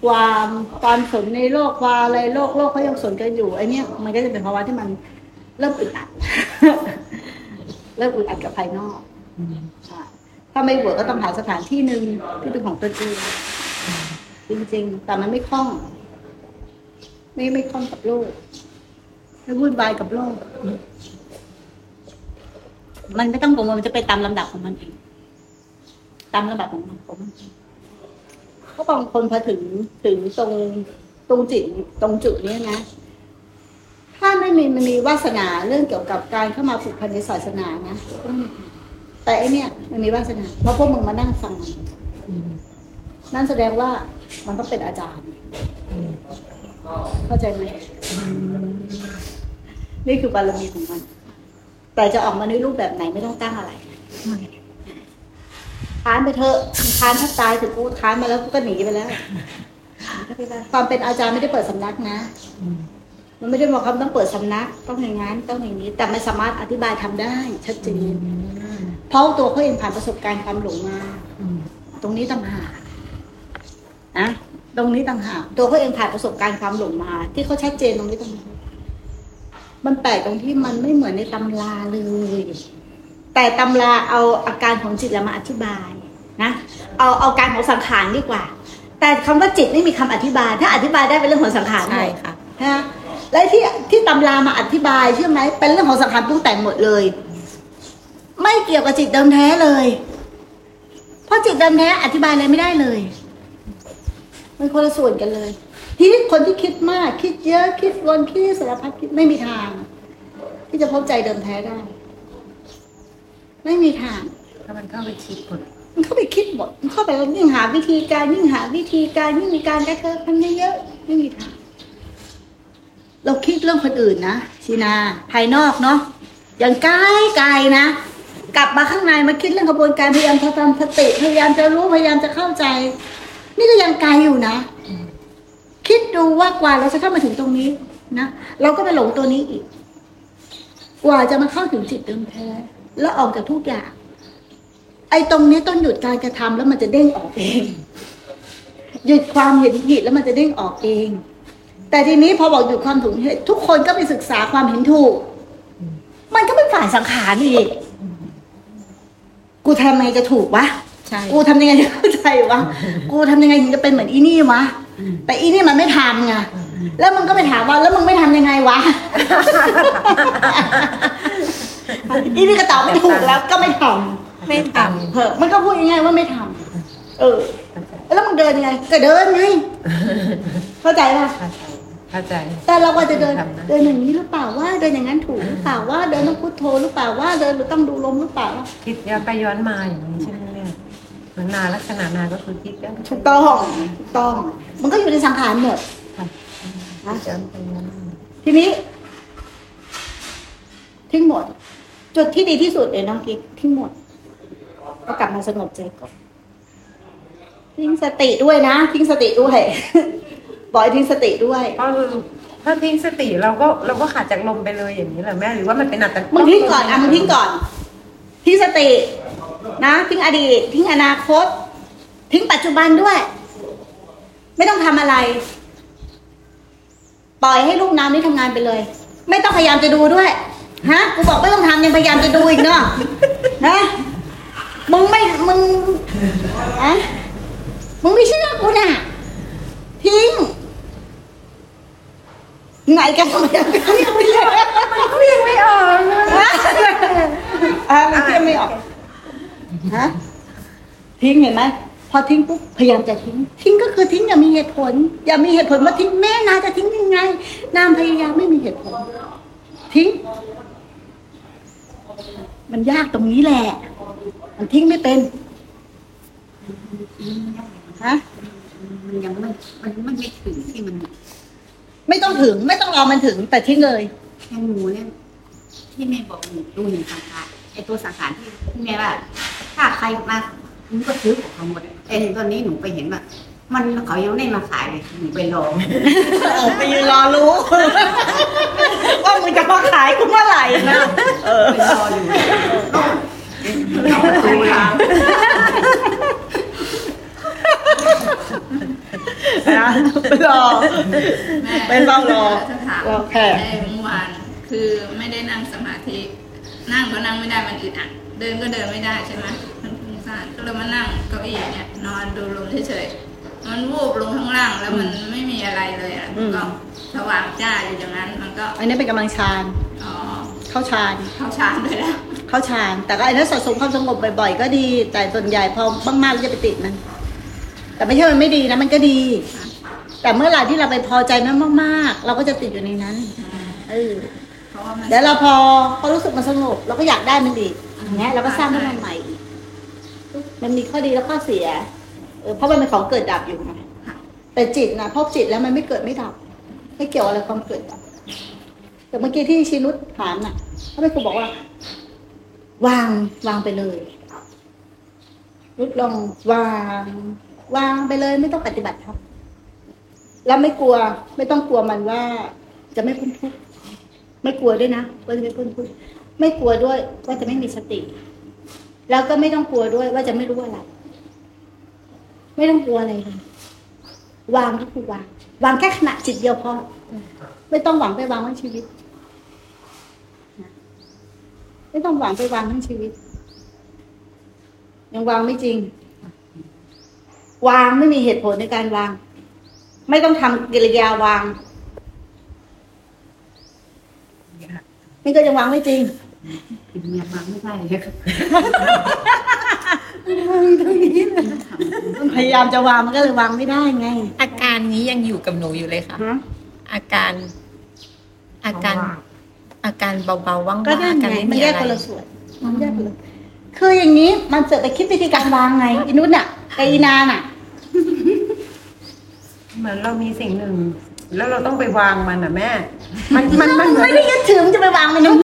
ความความสนในโลกความอะไรโลกโลกเขายังสนกันอยู่ไอเนี้ยมันก็จะเป็นภาวะที่มันเริ่มอึดอัดเริ่มอึดอัดกับภายนอกใช่ถ้าไม่เวิร์กก็ต้องหาสถานที่หนึ่งที่เป็นของตัวเองจริง ๆ แต่มันไม่คล่อง ไม่ไม่คล่องกับโลกไม่วุ่นวายกับโลก มันไม่ต้องกังวลมันจะไปตามลำดับของมันเอง ตามลำดับของมันของมันเองเพราะบางคนพอถึงถึงตรงตรงจิตตรงจุดนี้นะ ถ้าไม่มีมันมีวาสนาเรื่องเกี่ยวกับการเข้ามาผูกพันในศาสนานะแต่ไอเนี้ยมันมีวาสนาเพราะพวกมึงมานั่งฟังนนั่นแสดงว่ามันต้องเป็นอาจารย์เข้าใจไหมนี่คือบารมีของมัน แต่จะออกมาในรูปแบบไหนไม่ต้องตั้งอะไร ค้านไปเถอะค้านถ้าตายถึงกูค้านมาแล้วกูก็หนีไปแล้วความเป็นอาจารย์ไม่ได้เปิดสำนักนะมันไม่ได้บอกคำต้องเปิดสำนัก ต้องอย่างนั้นต้องอย่างนี้ แต่ไม่สามารถอธิบายทำได้ ชัดเจนเพราะตัวเขาเองผ่านประสบการณ์ความหลงมาตรงนี้ต่างหากนะตรงนี้ต่างหากตัวเขาเองผ่านประสบการณ์ความหลงมา ที่เขาชัดเจนตรงนี้ต่างหากมันแปลกตรงที่มันไม่เหมือนในตำราเลย แต่ตำราเอาอาการของจิตแล้วมาอธิบายนะเอาเอาการของสังขารดีกว่า แต่คำว่าจิตไม่มีคำอธิบาย ถ้าอธิบายได้เป็นเรื่องของสังขารหมใช่ดค่ะนะและที่ที่ตำรามาอธิบายเชื่อไหมเป็นเรื่องของสังขารปรุงแต่งหมดเลย ไม่เกี่ยวกับจิตเดิมแท้เลย เพราะจิตเดิมแท้อธิบายอะไรไม่ได้เลยมันคนละส่วนกันเลย ทีนี้คนที่คิดมากคิดเยอะคิดวนคิดสารพัดคิดไม่มีทาง ที่จะพบใจเดิมแท้ได้ ไม่มีทางถ้ามันเข้าไปคิดหมดมันเข้าไปคิดหมดมันเข้าไปยิ่งหาวิธีการยิ่งหาวิธีการยิ่งมีการกระเทอพันเยอะๆไม่มีทาง เราคิดเรื่องคนอื่นนะชีนาภายนอกเนาะอย่างไกลไกลๆนะ กลับมาข้างในมาคิดเรื่องกระบวนการพยายามทำสติพยายามจะรู้พยายามจะเข้าใจ นี่ก็ยังไกลอยู่นะ คิดดูว่ากว่าเราจะเข้ามาถึงตรงนี้นะเราก็ไปหลงตัวนี้อีก กว่าจะมาเข้าถึงจิตเดิมแท้ แล้วออกจากทุกอย่าง ไอ้ตรงนี้ต้องหยุดการกระทำแล้วมันจะเด้งออกเอง หยุดความเห็นผิดแล้วมันจะเด้งออกเอง แต่ทีนี้พอบอกหยุดความถูกเห็นทุกคนก็ไปศึกษาความเห็นถูก มันก็เป็นฝ่ายสังขารอีก กูทำไงจะถูกวะใช่กูทำยังไงจะเข้าใจวะ กูทำยังไงถึงจะเป็นเหมือนอีนี่วะ แต่อีนี่มันไม่ทำไง แล้วมึงก็ไปถามว่าแล้วมึงไม่ทำยังไงวะ อีนี่ก็ตอบไม่ถูกแล้วก็ไม่ทำไม่ทเออมันก็พูดง่ายๆว่าไม่ทำเออ แล้วมึงเดินยังไงก็เดินไงเข้าใจป่ะเข้าใจเข้าใจแต่เราก็จะเดินทำนะเดินอย่างนี้หรือเปล่าว่าเดินอย่างนั้นถูกหรือเปล่าว่าเดินต้องพุทโธหรือเปล่าว่าเดินหรือต้องดูลมหรือเปล่าคิดย้อนไปย้อนมาอย่างนี้ใช่ไหมเนี่ยเหมือนนาลักษณะนาก็คือคิดย้อนไปถูกต้องถูกต้อง มันก็อยู่ในสังขารหมดคิดย้อนไปย้อนมาทีนี้ทิ้งหมด จุดที่ดีที่สุดเลยน้องกิ๊กทิ้งหมด ก็กลับมาสงบใจก่อนทิ้งสติด้วยนะทิ้งสติด้วยบอกให้ทิ้งสติด้วยก็คือถ้าทิ้งสติเราก็เราก็ขาดจากลมไปเลยอย่างนี้เหรอแม่หรือว่ามันเป็นอัตมึงทิ้งก่อนอะมึงทิ้งก่อน ทิ้งสติ นะทิ้งอดีต ทิ้งอนาคต ทิ้งปัจจุบันด้วย ไม่ต้องทำอะไร ปล่อยให้ลูกน้ำนี่ทำงานไปเลย ไม่ต้องพยายามจะดูด้วย ฮะ กูบอกไม่ต้องทำยังพยายามจะดูอีกเนาะฮะมึงไม่ มึงอะมึงไม่เชื่อกูน่ะ ทิ้ง ไหนกันทำไมยังไม่ทิ้งไม่ได้มันก็ยังไม่ออกเลยอะมันเทียบไม่ออก ฮะ ทิ้งเห็นไหมพอทิ้งปุ๊บพยายามจะทิ้ง ทิ้งก็คือทิ้งอย่ามีเหตุผล อย่ามีเหตุผลว่าทิ้งแม่นาจะทิ้งยังไงนามพยายามไม่มีเหตุผล ทิ้ง มันยากตรงนี้แหละ มันทิ้งไม่เป็นฮะมันยังไม่มันมันไม่ถึงที่มัน ไม่ต้องถึง ไม่ต้องรอมันถึง แต่ทิ้งเลยแค่หนูเนี่ยที่แม่บอกหนูดูหนึ่งสังขารไอตัวสังขารที่ที่แม่ว่า ถ้าใครมาหนูก็ซื้อของเขาหมดไอ้ตอนนี้หนูไปเห็นว่า มันเขายังไม่มาขายเลยหนูไปรอเออไปยืนรอรู้ ว่ามึงจะมาขายกูเมื่อไหร่นะเออไปรออยู่รอประตูเรานะไปรอไปเฝ้ารอจะถามรอแขกในเมื่อวานคือไม่ได้นั่งสมาธิ นั่งก็นั่งไม่ได้มันอึดอัดเดินก็เดินไม่ได้ใช่ไหมมันฟุ้งซ่านก็เลยมานั่งเก้าอี้เนี่ยนอนดูลมเฉยๆ มันวูบลงข้างล่างแล้วมันไม่มีอะไรเลยอะอืม ก็สว่างจ้าอยู่อย่างนั้น มันก็อันนี้เป็นกำลังฌานอ๋อเข้าฌาน เข้าชานด้วยแล้ว เข้าฌาน แต่ก็ไอ้นั้นสะสมความสงบบ่อยๆ ก็ดี แต่ส่วนใหญ่พอมากๆแล้วจะไปติดมัน แต่ไม่ใช่มันไม่ดีนะ มันก็ดี แต่เมื่อไหร่ที่เราไปพอใจมันมาก ๆ เราก็จะติดอยู่ในนั้น เออ เพราะว่ามัน เดี๋ยวเราพอพอรู้สึกมันสงบเราก็อยากได้มันอีกอย่างเงี้ยเราก็สร้างให้มันใหม่อีกมันมีข้อดีและข้อเสีย เออเพราะมันเป็นของเกิดดับอยู่ไงแต่จิตนะพบจิตแล้วมันไม่เกิดไม่ดับ ไม่เกี่ยวอะไรความเกิดดับแต่เมื่อกี้ที่ชินุชถามน่ะเขาไม่ครูบอกว่า วางวางไปเลยรุดลองวาง วางไปเลย ไม่ต้องปฏิบัติครับ แล้วไม่กลัว ไม่ต้องกลัวมันว่า จะไม่พ้นทุกข์ไม่กลัวด้วยนะว่าจะไม่พ้นทุกข์ไม่กลัวด้วยว่าจะไม่มีสติ แล้วก็ไม่ต้องกลัวด้วยว่าจะไม่รู้อะไร ไม่ต้องกลัวอะไรเลยวางก็คือวาง วางแค่ขณะจิตเดียวพอไม่ต้องหวังไปวางทั้งชีวิตไม่ต้องหวังไปวางทั้งชีวิต ยังวางไม่จริง วางไม่มีเหตุผลในการวาง ไม่ต้องทำกิริยาวางนี่ก็ยังวางไม่จริงยังวางไม่ได้ เลยค่ะพยายามจะวางมันก็เลยวางไม่ได้ไง อาการนี้ยังอยู่กับหนูอยู่เลยค่ะอาการ อาการ อาการเบาๆว่างๆก็ได้อาไงการไม่มันมีแยอะกไรคนละส่วนมันแยกคนละคืออย่างนี้มันเกิดไปคิดวิธีการวางไงอินุชน่ะกับอีนาน่ะ เหมือนเรามีสิ่งหนึ่ง แล้วเราต้องไปวางมันอะแม่ มันมันมันเหมือน ไม่ได้ยึดถือมันจะไปวางมันยัง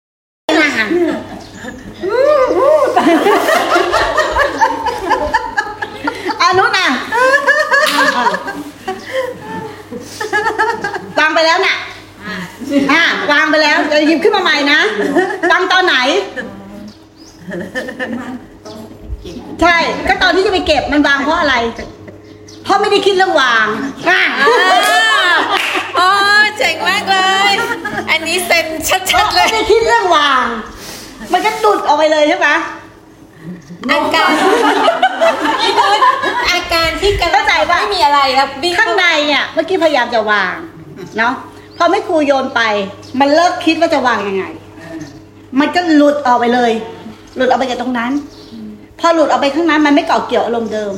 เพราะอะไรเพราะไม่ได้คิดเรื่องวางอะอ๋อเจ๋งมากเลย อันนี้เซ็นชัดๆเลไม่ย ได้คิดเรื่องวาง มันก็ดุดออกไปเลยใช่ไหมอาการอาการที่กำลัเข้างใจป่ะไม่มีอะไรแล้วบิ้งข้างในอะเมื่อกี้พยายามจะวางเนาะพอไม่ครูโยนไป มันเลิกคิดว่าจะวางยังไง มันก็หลุดออกไปเลย หลุดออกไปจากตรงนั้น พอหลุดออกไปข้างนั้นมันไม่เกาะเกี่ยวอารมณ์เดิม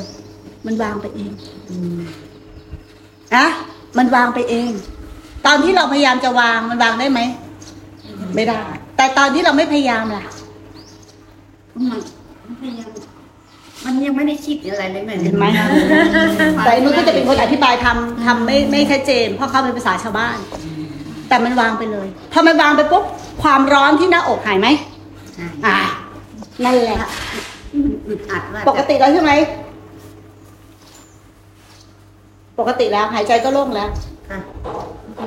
มันวางไปเองอะมันวางไปเอง ตอนที่เราพยายามจะวางมันวางได้ไหม ไม่ได้ แต่ตอนที่เราไม่พยายามล่ะ มันมันพยายามมันยังไม่ได้คิดอะไรเลยแม่เห็นไหมแต่อันนู้นก็จะเป็นคนอธิบายทำทำไม่ไม่ชัดเจน เพราะเขาเป็นภาษาชาวบ้าน แต่มันวางไปเลยพอมันวางไปปุ๊บความร้อนที่หน้าอกหายไหมใช่อ่านั่นแหละอึดอัดว่าปกติแล้วใช่ไหม ปกติแล้วหายใจก็โล่งแล้วค่ะ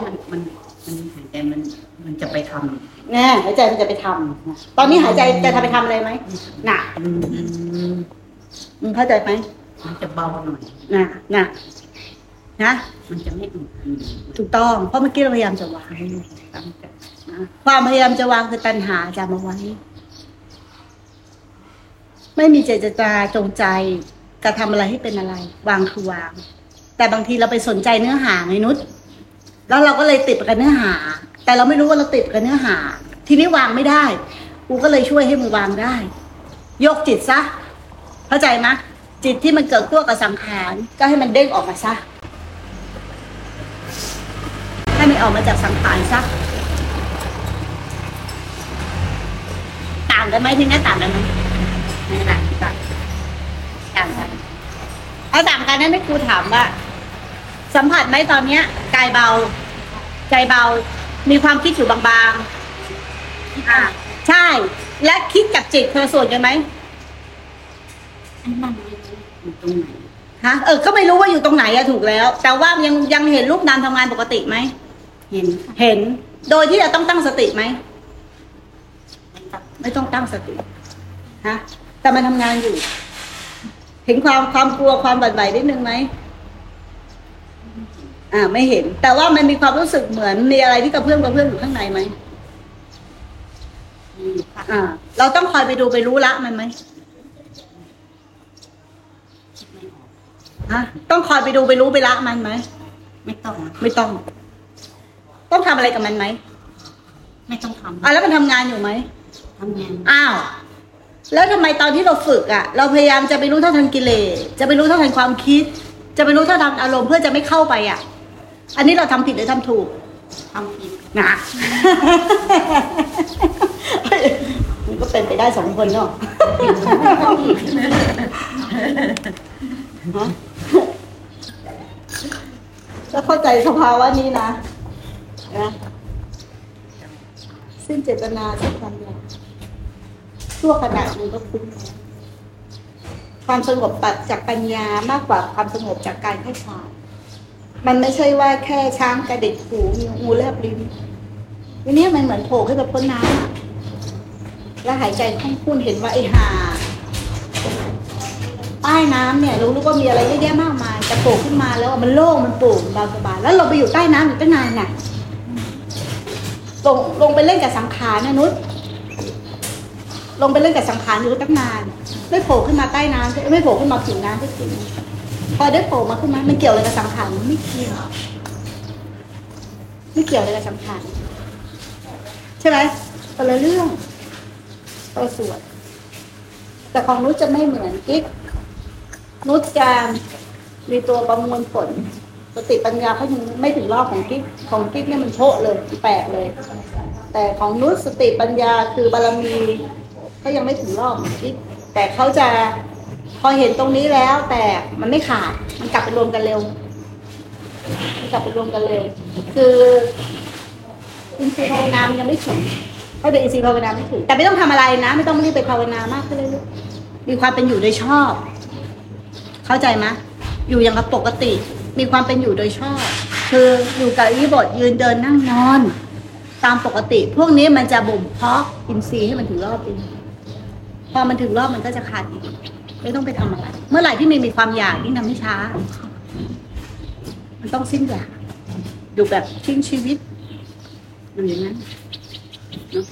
มันมันมันหายใจมันมันจะไปทำแน่หายใจมันจะไปทำตอนนี้หายใจจะทำไปทำอะไรไหมน่ะอืมมึงเข้าใจไหมมันจะเบาหน่อยน่ะน่ะนะ มันจะไม่อึดอืมถูกต้อง เพราะเมื่อกี้เราพยายามจะวางตั้งใจนะความพยายามจะวางคือตัณหาจะมาไว้ไม่มีเจตนาจงใจจะทำอะไรให้เป็นอะไร วางคือวาง แต่บางทีเราไปสนใจเนื้อหาไงนุชแล้วเราก็เลยติดกับเนื้อหา แต่เราไม่รู้ว่าเราติดกับเนื้อหา ทีนี้วางไม่ได้ กูก็เลยช่วยให้มึงวางได้ ยกจิตซะ เข้าใจไหมจิตที่มันเกิดตัวกับสังขาร ก็ให้มันเด้งออกมาซะ ให้มันออกมาจากสังขารซะ ต่างกันไหมทีนี้ต่างกันไหมไม่ต่างต่างต่างกันเอาต่างกันนั้นไม่ครูถามว่า สัมผัสไหมตอนเนี้ยกายเบา ใจเบา มีความคิดอยู่บางๆอ่าใช่ และคิดกับจิตคนละส่วนกันไหมอันนั้นไม่รู้อยู่ตรงไหนฮะเออก็ไม่รู้ว่าอยู่ตรงไหนอะถูกแล้ว แต่ว่ายังยังเห็นรูปนามทำงานปกติไหมเห็นค่ะเห็น โดยที่เราต้องตั้งสติไหมไม่ต้องไม่ต้องตั้งสติฮะแต่มันทำงานอยู่ เห็นความความกลัวความบั่นไหวนิดนึงไหม อ่า ไม่เห็น แต่ว่ามันมีความรู้สึกเหมือนมีอะไรที่กระเพื่อมกระเพื่อมอยู่ข้างในไหมมีอยู่ค่ะอ่า เราต้องคอยไปดูไปรู้ละมันไหมคิดไม่ออกฮะต้องคอยไปดูไปรู้ไปละมันไหมไม่ต้อง ไม่ต้อง ต้องทำอะไรกับมันไหมไม่ต้องทอ่าแล้วมันทำงานอยู่ไหมำทำงานอ้าวแล้วทำไมตอนที่เราฝึกอะ่ะ เราพยายามจะไปรู้เท่าทันกิเลสจะไปรู้เท่าทันความคิด จะไปรู้เท่าทันอารมณ์เพื่อจะไม่เข้าไปอะ่ะ อันนี้เราทำผิดหรือทำถูกทำผิดนะมันก็เป็นไปได้สองคนเนาะฮะแล้วเข้าใจสภาวะนี้นะนะสิ้นเจตนาสิ้นความอยากชั่วขณะหนึงก็คุ้มแล้วความสงบปัดจากปัญญามากกว่าความสงบจากการแค่ชา มันไม่ใช่ว่าแค่ช้างกระดิกหูงูแลบลิ้นทีนี้มันเหมือนโผล่ขึ้นมาพ้นน้ำแล้วหายใจคล่องคุ้นเห็นว่าไอ้ห่าใต้น้ำเนี่ยรู้รู้ว่ามีอะไรเยอะแยะมากมายแต่โผล่ขึ้นมาแล้วมันโล่งมันโปร่งเบาสบายแล้วเราไปอยู่ใต้น้ำอยู่ตั้งนานน่ะลงลงไปเล่นกับสังขารนะนุชลงไปเล่นกับสังขารอยู่ตั้งนาน ไม่โผล่ขึ้นมาใต้น้ำไม่โผล่ขึ้นมาผิวน้ำสักที พอได้โผล่มาขึ้นมามันเกี่ยวอะไรกับสังขารไม่เกี่ยวไม่เกี่ยวอะไรกับสังขารใช่ไหมคนละเรื่องคนละส่วน แต่ของนุชจะไม่เหมือนกิ๊กนุชจะมีตัวประมวลผลสติปัญญาเขายังไม่ถึงรอบของกิ๊กของกิ๊กเนี่ยมันโชะเลยแปลกเลย แต่ของนุชสติปัญญาคือบารมีเขายังไม่ถึงรอบของกิ๊กแต่เขาจะ พอเห็นตรงนี้แล้วแต่มันไม่ขาด มันกลับไปรวมกันเร็ว มันกลับไปรวมกันเร็ว คืออินทรีย์ภาวนามันยังไม่ถึงเขาเดี๋ยวอินทรีย์ภาวนาไม่ถึง แต่ไม่ต้องทำอะไรนะ ไม่ต้องรีบไปภาวนามากขึ้นเลยลูกมีความเป็นอยู่โดยชอบ เข้าใจไหมอยู่อย่างกับปกติ มีความเป็นอยู่โดยชอบ คืออยู่กับอิริบทยืนเดินนั่งนอน ตามปกติ พวกนี้มันจะบ่มเพาะอินทรีย์ให้มันถึงรอบเองพอมันถึงรอบมันก็จะขาดอีก ไม่ต้องไปทำอะไร เมื่อไหร่ที่มันมีความอยากนี่ทำให้ช้า มันต้องสิ้นอยากอยู่แบบทิ้งชีวิตมันอย่างนั้นเนาะ